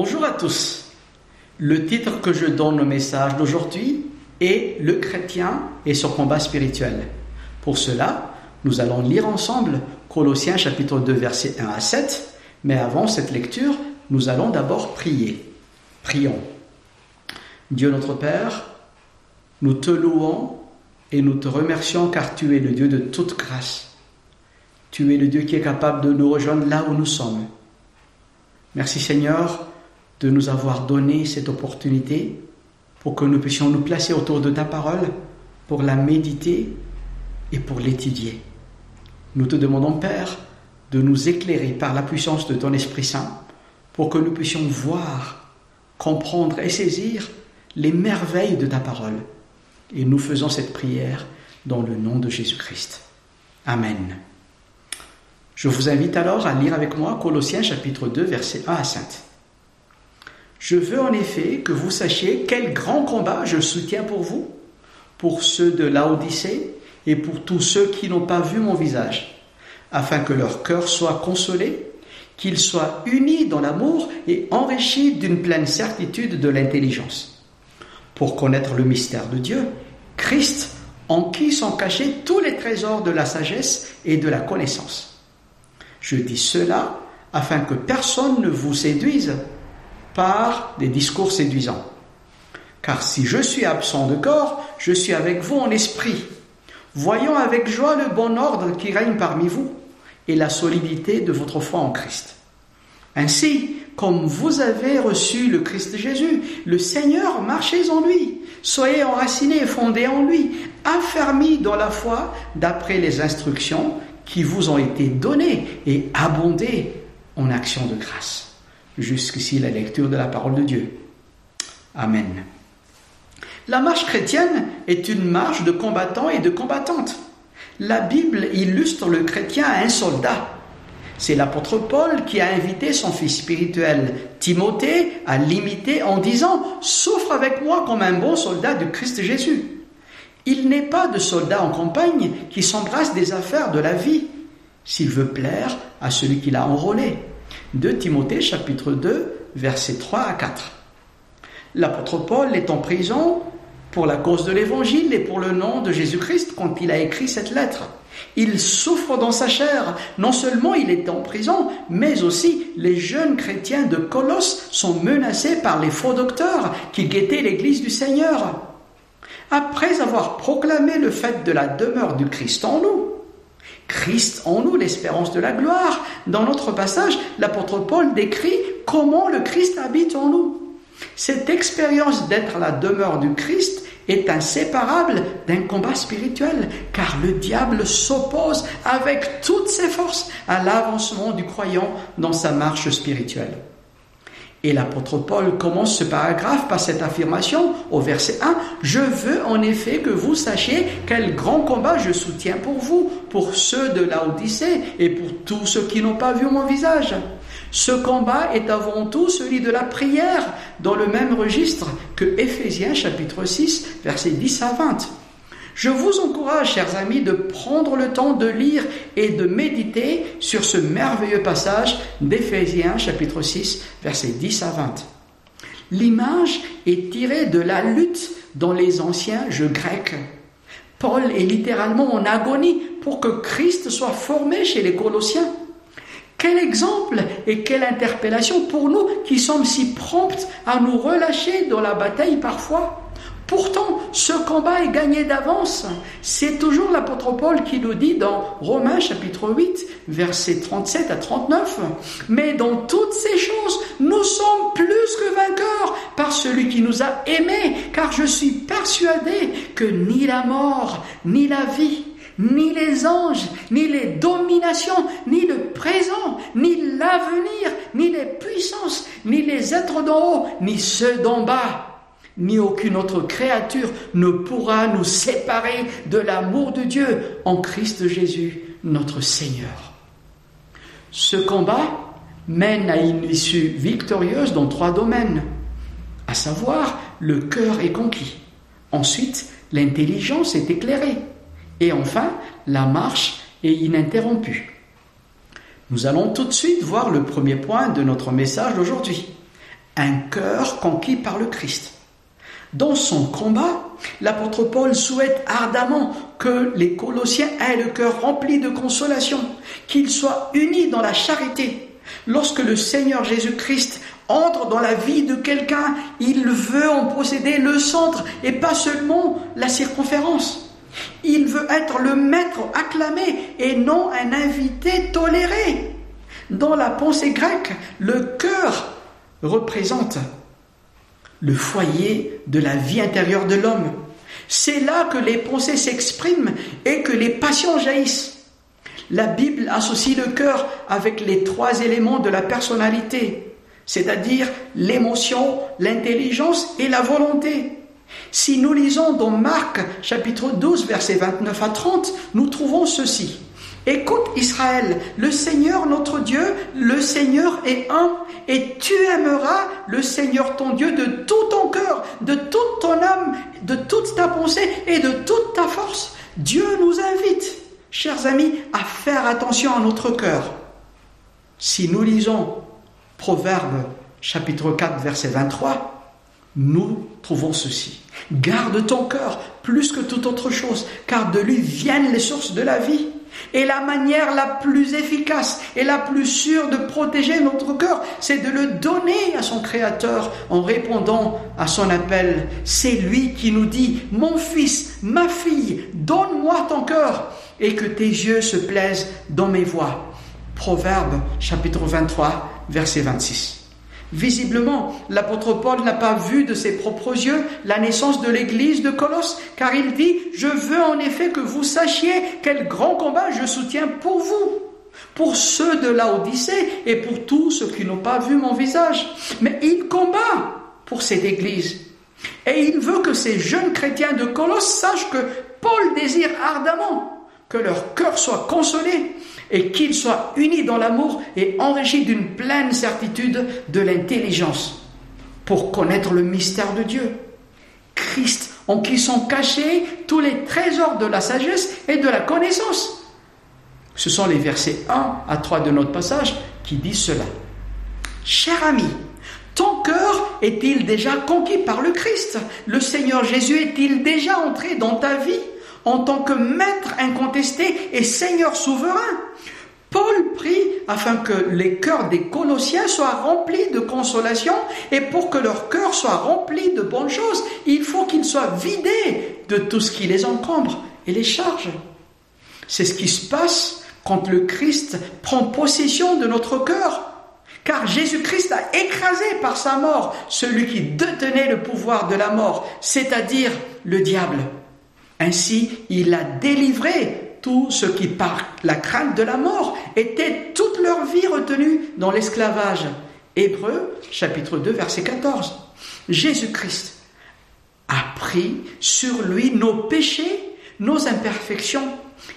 Bonjour à tous. Le titre que je donne au message d'aujourd'hui est Le chrétien et son combat spirituel. Pour cela, nous allons lire ensemble Colossiens chapitre 2 versets 1 à 7, mais avant cette lecture, nous allons d'abord prier. Prions. Dieu notre Père, nous te louons et nous te remercions car tu es le Dieu de toute grâce. Tu es le Dieu qui est capable de nous rejoindre là où nous sommes. Merci Seigneur de nous avoir donné cette opportunité pour que nous puissions nous placer autour de ta parole, pour la méditer et pour l'étudier. Nous te demandons, Père, de nous éclairer par la puissance de ton Esprit Saint, pour que nous puissions voir, comprendre et saisir les merveilles de ta parole. Et nous faisons cette prière dans le nom de Jésus-Christ. Amen. Je vous invite alors à lire avec moi Colossiens chapitre 2, versets 1 à 5. Je veux en effet que vous sachiez quel grand combat je soutiens pour vous, pour ceux de Laodicée et pour tous ceux qui n'ont pas vu mon visage, afin que leur cœur soit consolé, qu'ils soient unis dans l'amour et enrichis d'une pleine certitude de l'intelligence, pour connaître le mystère de Dieu, Christ, en qui sont cachés tous les trésors de la sagesse et de la connaissance. Je dis cela afin que personne ne vous séduise par des discours séduisants. Car si je suis absent de corps, je suis avec vous en esprit, voyant avec joie le bon ordre qui règne parmi vous et la solidité de votre foi en Christ. Ainsi, comme vous avez reçu le Christ Jésus, le Seigneur, marchez en lui, soyez enracinés et fondés en lui, affermis dans la foi d'après les instructions qui vous ont été données et abondez en action de grâce. Jusqu'ici la lecture de la parole de Dieu. Amen. La marche chrétienne est une marche de combattants et de combattantes. La Bible illustre le chrétien à un soldat. C'est l'apôtre Paul qui a invité son fils spirituel, Timothée, à l'imiter en disant ⁇ Souffre avec moi comme un bon soldat de Christ Jésus ⁇ Il n'est pas de soldat en campagne qui s'embrasse des affaires de la vie, s'il veut plaire à celui qui l'a enrôlé. 2 Timothée chapitre 2 versets 3 à 4. L'apôtre Paul est en prison pour la cause de l'évangile et pour le nom de Jésus-Christ quand il a écrit cette lettre. Il souffre dans sa chair. Non seulement il est en prison, mais aussi les jeunes chrétiens de Colosse sont menacés par les faux docteurs qui guettaient l'église du Seigneur. Après avoir proclamé le fait de la demeure du Christ en nous, Christ en nous, l'espérance de la gloire. Dans notre passage, l'apôtre Paul décrit comment le Christ habite en nous. Cette expérience d'être la demeure du Christ est inséparable d'un combat spirituel, car le diable s'oppose avec toutes ses forces à l'avancement du croyant dans sa marche spirituelle. Et l'apôtre Paul commence ce paragraphe par cette affirmation au verset 1. Je veux en effet que vous sachiez quel grand combat je soutiens pour vous, pour ceux de l'Odyssée et pour tous ceux qui n'ont pas vu mon visage. Ce combat est avant tout celui de la prière, dans le même registre que Éphésiens chapitre 6, versets 10 à 20. Je vous encourage, chers amis, de prendre le temps de lire et de méditer sur ce merveilleux passage d'Éphésiens chapitre 6, versets 10 à 20. L'image est tirée de la lutte dans les anciens jeux grecs. Paul est littéralement en agonie pour que Christ soit formé chez les Colossiens. Quel exemple et quelle interpellation pour nous qui sommes si promptes à nous relâcher dans la bataille parfois. Pourtant, ce combat est gagné d'avance. C'est toujours l'apôtre Paul qui nous dit dans Romains chapitre 8, versets 37 à 39. Mais dans toutes ces choses, nous sommes plus que vainqueurs par celui qui nous a aimés, car je suis persuadé que ni la mort, ni la vie, ni les anges, ni les dominations, ni le présent, ni l'avenir, ni les puissances, ni les êtres d'en haut, ni ceux d'en bas ni aucune autre créature ne pourra nous séparer de l'amour de Dieu en Christ Jésus, notre Seigneur. Ce combat mène à une issue victorieuse dans trois domaines, à savoir le cœur est conquis, ensuite l'intelligence est éclairée, et enfin la marche est ininterrompue. Nous allons tout de suite voir le premier point de notre message d'aujourd'hui un cœur conquis par le Christ. Dans son combat, l'apôtre Paul souhaite ardemment que les Colossiens aient le cœur rempli de consolation, qu'ils soient unis dans la charité. Lorsque le Seigneur Jésus-Christ entre dans la vie de quelqu'un, il veut en posséder le centre et pas seulement la circonférence. Il veut être le maître acclamé et non un invité toléré. Dans la pensée grecque, le cœur représente le foyer de la vie intérieure de l'homme. C'est là que les pensées s'expriment et que les passions jaillissent. La Bible associe le cœur avec les trois éléments de la personnalité, c'est-à-dire l'émotion, l'intelligence et la volonté. Si nous lisons dans Marc chapitre 12 versets 29 à 30, nous trouvons ceci. Écoute Israël, le Seigneur notre Dieu, le Seigneur est un, et tu aimeras le Seigneur ton Dieu de tout ton cœur, de toute ton âme, de toute ta pensée et de toute ta force. Dieu nous invite, chers amis, à faire attention à notre cœur. Si nous lisons Proverbe chapitre 4 verset 23, nous trouvons ceci. Garde ton cœur plus que toute autre chose, car de lui viennent les sources de la vie. Et la manière la plus efficace et la plus sûre de protéger notre cœur, c'est de le donner à son Créateur en répondant à son appel. C'est lui qui nous dit, mon fils, ma fille, donne-moi ton cœur et que tes yeux se plaisent dans mes voies. Proverbe chapitre 23, verset 26. Visiblement, l'apôtre Paul n'a pas vu de ses propres yeux la naissance de l'église de Colosse, car il dit, je veux en effet que vous sachiez quel grand combat je soutiens pour vous, pour ceux de Laodicée et pour tous ceux qui n'ont pas vu mon visage. Mais il combat pour cette église. Et il veut que ces jeunes chrétiens de Colosse sachent que Paul désire ardemment que leur cœur soit consolé et qu'ils soient unis dans l'amour et enrichis d'une pleine certitude de l'intelligence pour connaître le mystère de Dieu. Christ, en qui sont cachés tous les trésors de la sagesse et de la connaissance. Ce sont les versets 1 à 3 de notre passage qui disent cela. Cher ami, ton cœur est-il déjà conquis par le Christ? Le Seigneur Jésus est-il déjà entré dans ta vie? En tant que maître incontesté et Seigneur souverain. Paul prie afin que les cœurs des Colossiens soient remplis de consolation et pour que leur cœur soit rempli de bonnes choses, il faut qu'ils soient vidés de tout ce qui les encombre et les charge. C'est ce qui se passe quand le Christ prend possession de notre cœur. Car Jésus-Christ a écrasé par sa mort celui qui détenait le pouvoir de la mort, c'est-à-dire le diable. Ainsi, il a délivré tous ceux qui, par la crainte de la mort, étaient toute leur vie retenus dans l'esclavage. Hébreu, chapitre 2, verset 14. Jésus-Christ a pris sur lui nos péchés, nos imperfections.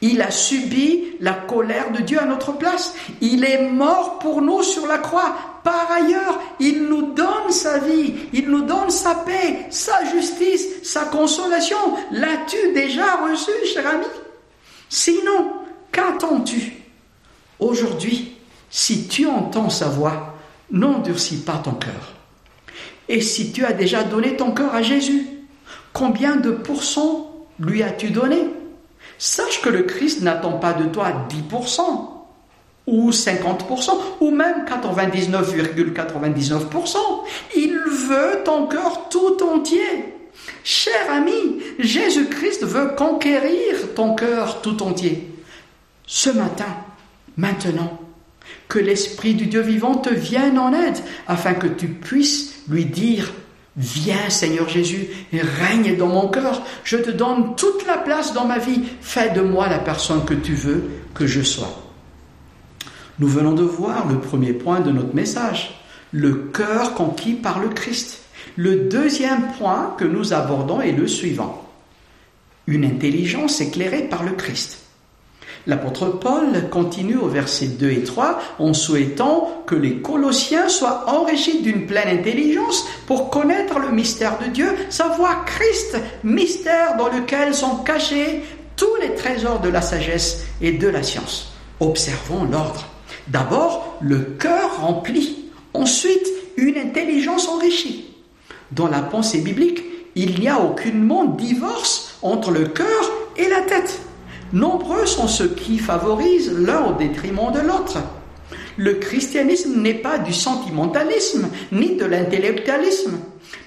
Il a subi la colère de Dieu à notre place. Il est mort pour nous sur la croix. Par ailleurs, il nous donne sa vie, il nous donne sa paix, sa justice, sa consolation. L'as-tu déjà reçu, cher ami? Sinon, qu'attends-tu? Aujourd'hui, si tu entends sa voix, n'endurcis pas ton cœur. Et si tu as déjà donné ton cœur à Jésus, combien de pourcents lui as-tu donné? Sache que le Christ n'attend pas de toi 10% ou 50%, ou même 99,99%. Il veut ton cœur tout entier. Cher ami, Jésus-Christ veut conquérir ton cœur tout entier. Ce matin, maintenant, que l'Esprit du Dieu vivant te vienne en aide afin que tu puisses lui dire Viens Seigneur Jésus, et règne dans mon cœur, je te donne toute la place dans ma vie, fais de moi la personne que tu veux que je sois. Nous venons de voir le premier point de notre message, le cœur conquis par le Christ. Le deuxième point que nous abordons est le suivant, une intelligence éclairée par le Christ. L'apôtre Paul continue au verset 2 et 3 en souhaitant que les Colossiens soient enrichis d'une pleine intelligence pour connaître le mystère de Dieu, savoir Christ, mystère dans lequel sont cachés tous les trésors de la sagesse et de la science. Observons l'ordre. D'abord, le cœur rempli. Ensuite, une intelligence enrichie. Dans la pensée biblique, il n'y a aucunement divorce entre le cœur et la tête. Nombreux sont ceux qui favorisent l'un au détriment de l'autre. Le christianisme n'est pas du sentimentalisme ni de l'intellectualisme,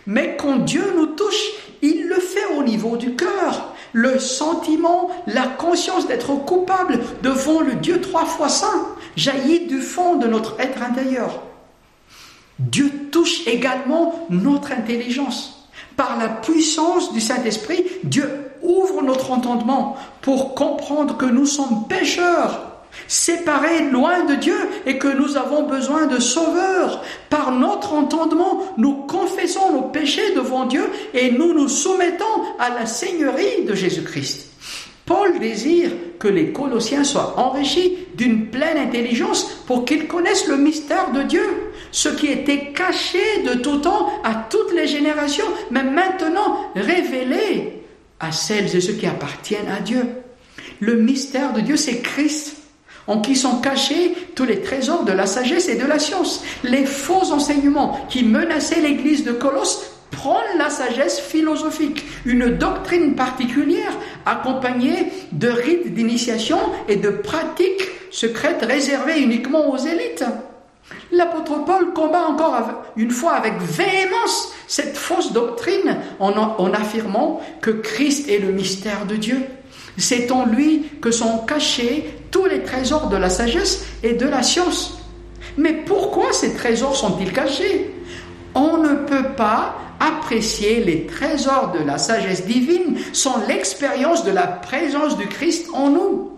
mais quand Dieu nous touche, il le fait au niveau du cœur. Le sentiment, la conscience d'être coupable devant le Dieu trois fois saint jaillit du fond de notre être intérieur. Dieu touche également notre intelligence. Par la puissance du Saint-Esprit, Dieu ouvre notre entendement pour comprendre que nous sommes pécheurs, séparés loin de Dieu et que nous avons besoin de sauveurs. Par notre entendement, nous confessons nos péchés devant Dieu et nous nous soumettons à la Seigneurie de Jésus-Christ. Paul désire que les Colossiens soient enrichis d'une pleine intelligence pour qu'ils connaissent le mystère de Dieu, ce qui était caché de tout temps à toutes les générations, mais maintenant révélé à celles et ceux qui appartiennent à Dieu. Le mystère de Dieu, c'est Christ, en qui sont cachés tous les trésors de la sagesse et de la science. Les faux enseignements qui menaçaient l'Église de Colosse prennent la sagesse philosophique, une doctrine particulière accompagnée de rites d'initiation et de pratiques secrètes réservées uniquement aux élites. L'apôtre Paul combat encore une fois avec véhémence cette fausse doctrine en, affirmant que Christ est le mystère de Dieu. C'est en lui que sont cachés tous les trésors de la sagesse et de la science. Mais pourquoi ces trésors sont-ils cachés? On ne peut pas apprécier les trésors de la sagesse divine sans l'expérience de la présence du Christ en nous.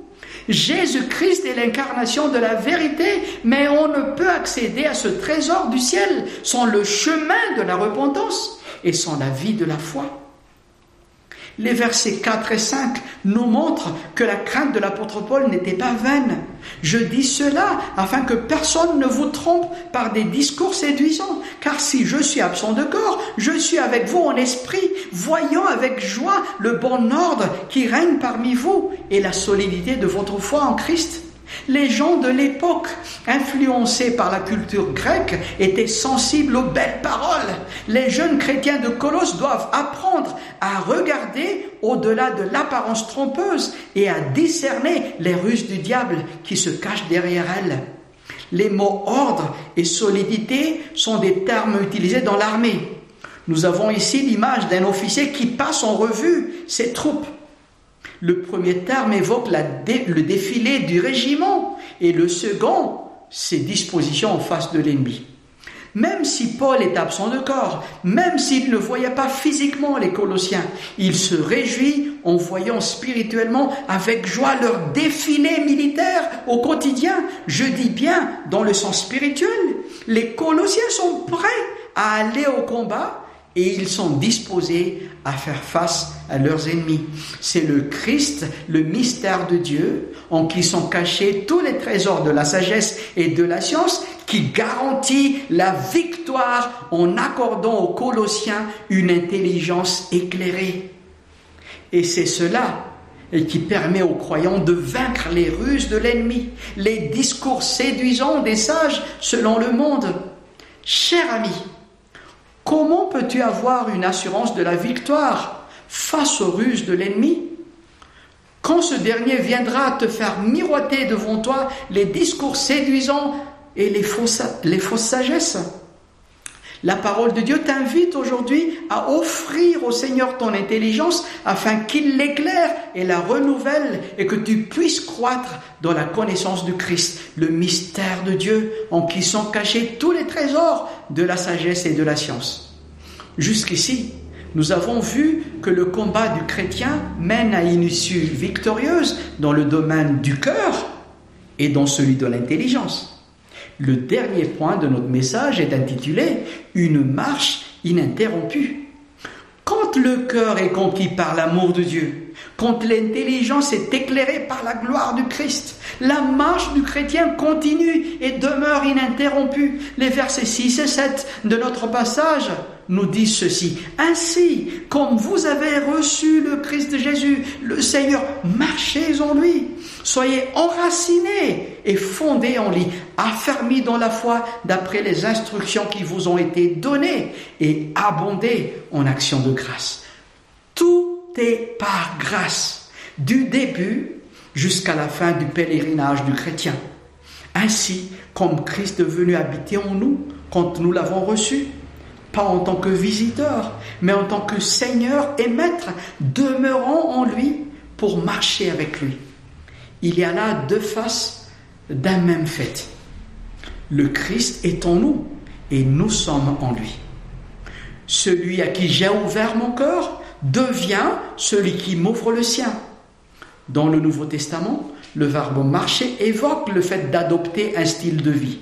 Jésus-Christ est l'incarnation de la vérité, mais on ne peut accéder à ce trésor du ciel sans le chemin de la repentance et sans la vie de la foi. Les versets 4 et 5 nous montrent que la crainte de l'apôtre Paul n'était pas vaine. Je dis cela afin que personne ne vous trompe par des discours séduisants, car si je suis absent de corps, je suis avec vous en esprit, voyant avec joie le bon ordre qui règne parmi vous et la solidité de votre foi en Christ. Les gens de l'époque, influencés par la culture grecque, étaient sensibles aux belles paroles. Les jeunes chrétiens de Colosse doivent apprendre à regarder au-delà de l'apparence trompeuse et à discerner les ruses du diable qui se cachent derrière elles. Les mots ordre et solidité sont des termes utilisés dans l'armée. Nous avons ici l'image d'un officier qui passe en revue ses troupes le premier terme évoque le défilé du régiment et le second, ses dispositions en face de l'ennemi. Même si Paul est absent de corps, même s'il ne voyait pas physiquement les Colossiens, il se réjouit en voyant spirituellement avec joie leur défilé militaire au quotidien. Je dis bien dans le sens spirituel. Les Colossiens sont prêts à aller au combat et ils sont disposés à faire face à leurs ennemis. C'est le Christ, le mystère de Dieu, en qui sont cachés tous les trésors de la sagesse et de la science, qui garantit la victoire en accordant aux Colossiens une intelligence éclairée. Et c'est cela qui permet aux croyants de vaincre les ruses de l'ennemi, les discours séduisants des sages selon le monde. Cher ami, Comment peux-tu avoir une assurance de la victoire face aux ruses de l'ennemi Quand ce dernier viendra te faire miroiter devant toi les discours séduisants et les fausses, sagesses la parole de Dieu t'invite aujourd'hui à offrir au Seigneur ton intelligence afin qu'il l'éclaire et la renouvelle et que tu puisses croître dans la connaissance du Christ, le mystère de Dieu en qui sont cachés tous les trésors de la sagesse et de la science. Jusqu'ici, nous avons vu que le combat du chrétien mène à une issue victorieuse dans le domaine du cœur et dans celui de l'intelligence. Le dernier point de notre message est intitulé Une marche ininterrompue. Quand le cœur est conquis par l'amour de Dieu, quand l'intelligence est éclairée par la gloire du Christ. La marche du chrétien continue et demeure ininterrompue. Les versets 6 et 7 de notre passage nous disent ceci. Ainsi, comme vous avez reçu le Christ Jésus, le Seigneur, marchez en lui. Soyez enracinés et fondés en lui, affermis dans la foi d'après les instructions qui vous ont été données et abondez en actions de grâce. Tout par grâce, du début jusqu'à la fin du pèlerinage du chrétien. Ainsi, comme Christ est venu habiter en nous quand nous l'avons reçu, pas en tant que visiteur, mais en tant que Seigneur et Maître, demeurant en lui pour marcher avec lui. Il y a là deux faces d'un même fait. Le Christ est en nous et nous sommes en lui. Celui à qui j'ai ouvert mon cœur devient celui qui m'ouvre le sien. Dans le Nouveau Testament, le verbe marcher évoque le fait d'adopter un style de vie.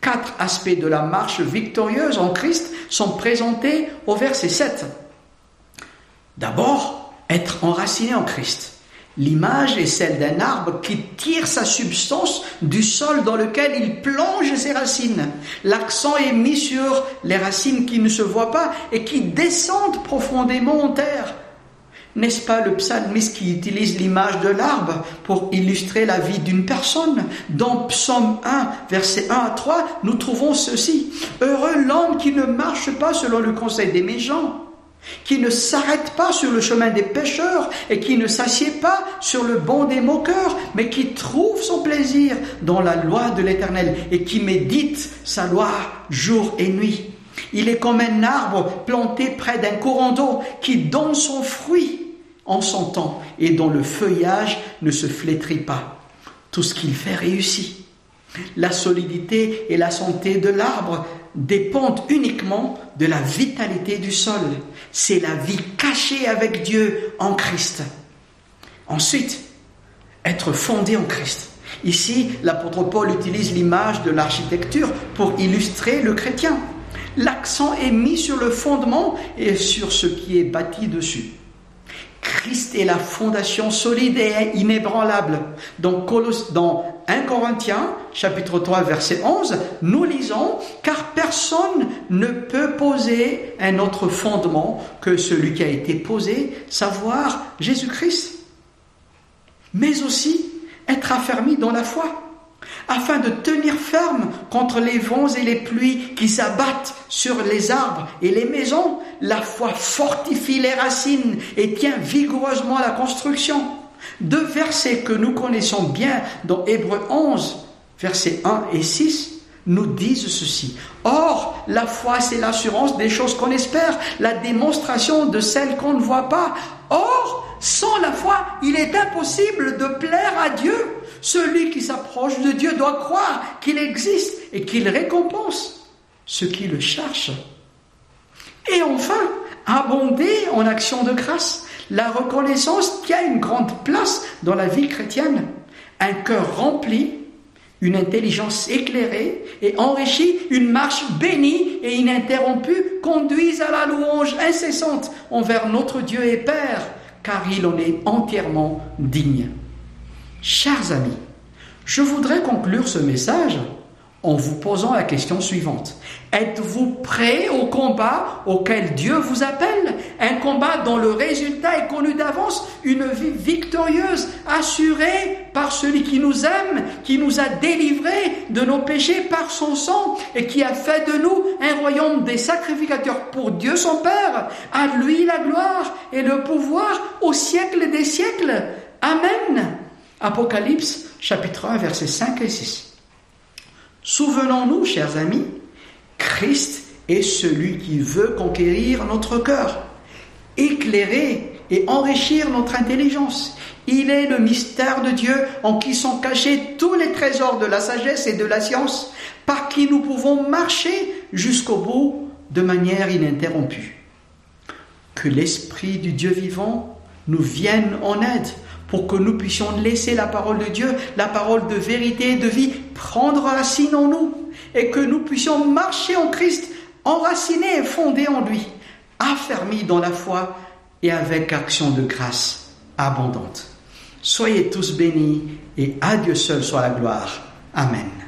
Quatre aspects de la marche victorieuse en Christ sont présentés au verset 7. D'abord, être enraciné en Christ. L'image est celle d'un arbre qui tire sa substance du sol dans lequel il plonge ses racines. L'accent est mis sur les racines qui ne se voient pas et qui descendent profondément en terre. N'est-ce pas le psalmiste qui utilise l'image de l'arbre pour illustrer la vie d'une personne? Dans Psaume 1, versets 1 à 3, nous trouvons ceci. Heureux l'homme qui ne marche pas selon le conseil des méchants qui ne s'arrête pas sur le chemin des pécheurs et qui ne s'assied pas sur le banc des moqueurs, mais qui trouve son plaisir dans la loi de l'Éternel et qui médite sa loi jour et nuit. Il est comme un arbre planté près d'un courant d'eau qui donne son fruit en son temps et dont le feuillage ne se flétrit pas. Tout ce qu'il fait réussit. La solidité et la santé de l'arbre dépendent uniquement de la vitalité du sol. C'est la vie cachée avec Dieu en Christ. Ensuite, être fondé en Christ. Ici, l'apôtre Paul utilise l'image de l'architecture pour illustrer le chrétien. L'accent est mis sur le fondement et sur ce qui est bâti dessus. Christ est la fondation solide et inébranlable. Donc, dans 1 Corinthiens, chapitre 3, verset 11, nous lisons, car personne ne peut poser un autre fondement que celui qui a été posé, savoir Jésus-Christ. Mais aussi être affermi dans la foi afin de tenir ferme contre les vents et les pluies qui s'abattent sur les arbres et les maisons. La foi fortifie les racines et tient vigoureusement la construction. Deux versets que nous connaissons bien dans Hébreu 11, versets 1 et 6, nous disent ceci. Or, la foi, c'est l'assurance des choses qu'on espère, la démonstration de celles qu'on ne voit pas. Or, sans la foi, il est impossible de plaire à Dieu. Celui qui s'approche de Dieu doit croire qu'il existe et qu'il récompense ceux qui le cherchent. Et enfin, abonder en action de grâce. La reconnaissance tient une grande place dans la vie chrétienne. Un cœur rempli, une intelligence éclairée et enrichie, une marche bénie et ininterrompue conduisent à la louange incessante envers notre Dieu et Père, car il en est entièrement digne. Chers amis, je voudrais conclure ce message en vous posant la question suivante. Êtes-vous prêt au combat auquel Dieu vous appelle? Un combat dont le résultat est connu d'avance, une vie victorieuse, assurée par celui qui nous aime, qui nous a délivrés de nos péchés par son sang et qui a fait de nous un royaume des sacrificateurs pour Dieu son Père. À lui la gloire et le pouvoir au siècle des siècles. Amen. Apocalypse chapitre 1 versets 5 et 6. Souvenons-nous, chers amis, Christ est celui qui veut conquérir notre cœur, éclairer et enrichir notre intelligence. Il est le mystère de Dieu en qui sont cachés tous les trésors de la sagesse et de la science, par qui nous pouvons marcher jusqu'au bout de manière ininterrompue. Que l'Esprit du Dieu vivant nous vienne en aide pour que nous puissions laisser la parole de Dieu, la parole de vérité et de vie, prendre racine en nous et que nous puissions marcher en Christ, enracinés et fondés en lui, affermis dans la foi et avec action de grâce. abondante. Soyez tous bénis et à Dieu seul soit la gloire. Amen.